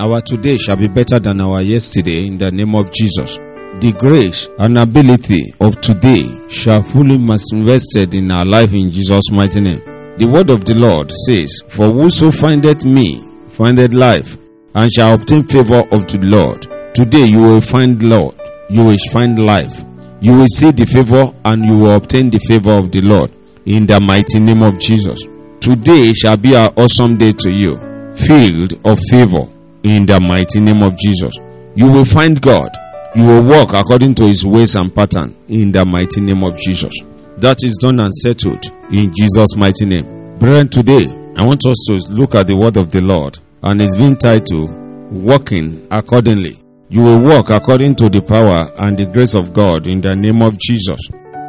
Our today shall be better than our yesterday in the name of Jesus. The grace and ability of today shall fully manifested in our life in Jesus' mighty name. The word of the Lord says, For whoso findeth me findeth life, and shall obtain favor of the Lord. Today you will find Lord, you will find life. You will see the favor and you will obtain the favor of the Lord in the mighty name of Jesus. Today shall be an awesome day to you, filled of favor in the mighty name of Jesus. You will find God. You will walk according to his ways and pattern in the mighty name of Jesus. That is done and settled in Jesus' mighty name. Brethren, today I want us to look at the word of the Lord and it's been titled Walking Accordingly. You will walk according to the power and the grace of God in the name of Jesus.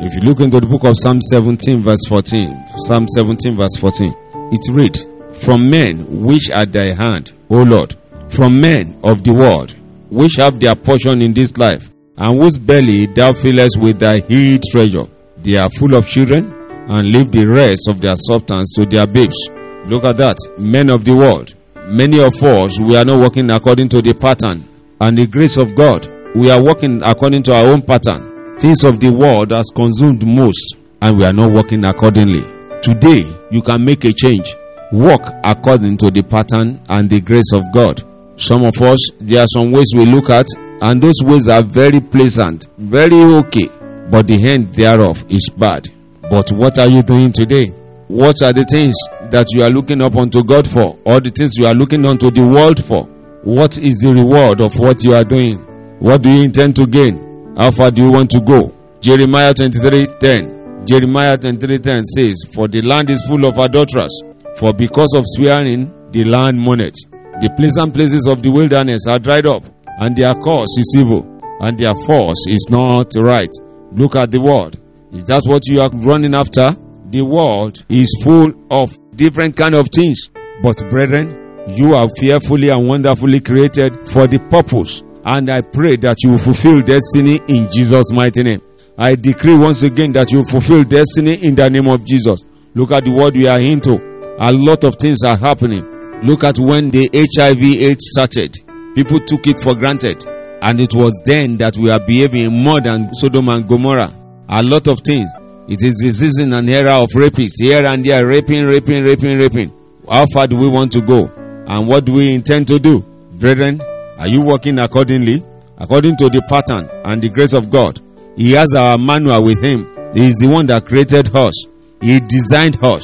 If you look into the book of Psalm 17 verse 14, Psalm 17 verse 14, it reads, From men which are thy hand, O Lord, from men of the world, which have their portion in this life, and whose belly thou fillest with thy hid treasure. They are full of children, and leave the rest of their substance to their babes. Look at that, men of the world. Many of us, we are not working according to the pattern and the grace of God. We are working according to our own pattern. Things of the world has consumed most, and we are not working accordingly. Today, you can make a change. Walk according to the pattern and the grace of God. Some of us, there are some ways we look at, and those ways are very pleasant, very okay, but the end thereof is bad. But what are you doing today? What are the things that you are looking up unto God for, or the things you are looking unto the world for? What is the reward of what you are doing? What do you intend to gain? How far do you want to go? Jeremiah 23:10. Jeremiah 23:10 says, For the land is full of adulterers, for because of swearing the land moaneth. The pleasant places of the wilderness are dried up, and their course is evil, and their force is not right. Look at the world. Is that what you are running after? The world is full of different kind of things. But brethren, you are fearfully and wonderfully created for the purpose. And I pray that you will fulfill destiny in Jesus' mighty name. I decree once again that you will fulfill destiny in the name of Jesus. Look at the world we are into. A lot of things are happening. Look at when the HIV AIDS started. People took it for granted. And it was then that we are behaving more than Sodom and Gomorrah. A lot of things. It is the season and era of rapists. Here and there, raping, raping, raping, raping. How far do we want to go? And what do we intend to do? Brethren, are you working accordingly? According to the pattern and the grace of God. He has our manual with him. He is the one that created us. He designed us.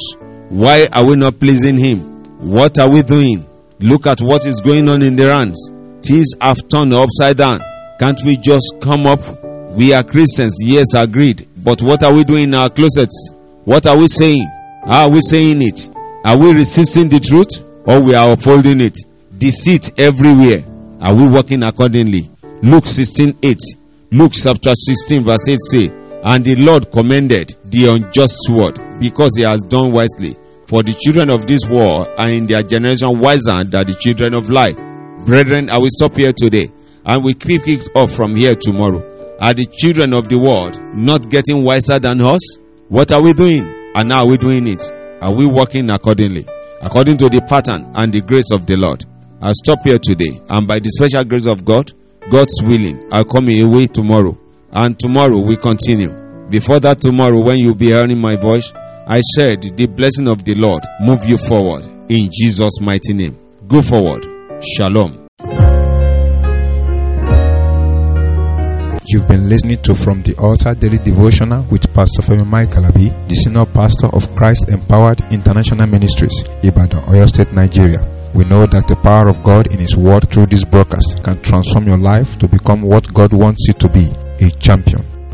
Why are we not pleasing him? What are we doing? Look at what is going on in the lands. Things have turned upside down. Can't we just come up? We are Christians, yes, agreed. But what are we doing in our closets? What are we saying? Are we saying it? Are we resisting the truth or we are upholding it? Deceit everywhere. Are we working accordingly? Luke 16 8. Luke chapter 16 verse 8 say, And the Lord commended the unjust sword because he has done wisely. For the children of this world are in their generation wiser than the children of light. Brethren, I will stop here today and we keep it up from here tomorrow. Are the children of the world not getting wiser than us? What are we doing? And how are we doing it? Are we working accordingly? According to the pattern and the grace of the Lord. I'll stop here today and by the special grace of God, God's willing, I'll come away tomorrow. And tomorrow we continue. Before that tomorrow when you'll be hearing my voice, I said the blessing of the Lord move you forward in Jesus' mighty name. Go forward. Shalom. You've been listening to From the Altar Daily Devotional with Pastor Femi Mike Alabi, the Senior Pastor of Christ Empowered International Ministries, Ibadan, Oyo State, Nigeria. We know that the power of God in His Word through this broadcast can transform your life to become what God wants you to be, a champion.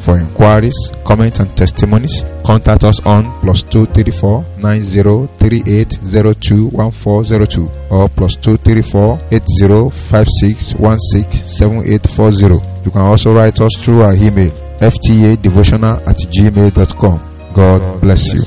For inquiries, comments, and testimonies, contact us on plus 234 9038021402 or plus 234 8056167840. You can also write us through our email ftadevotional at gmail.com. God bless you.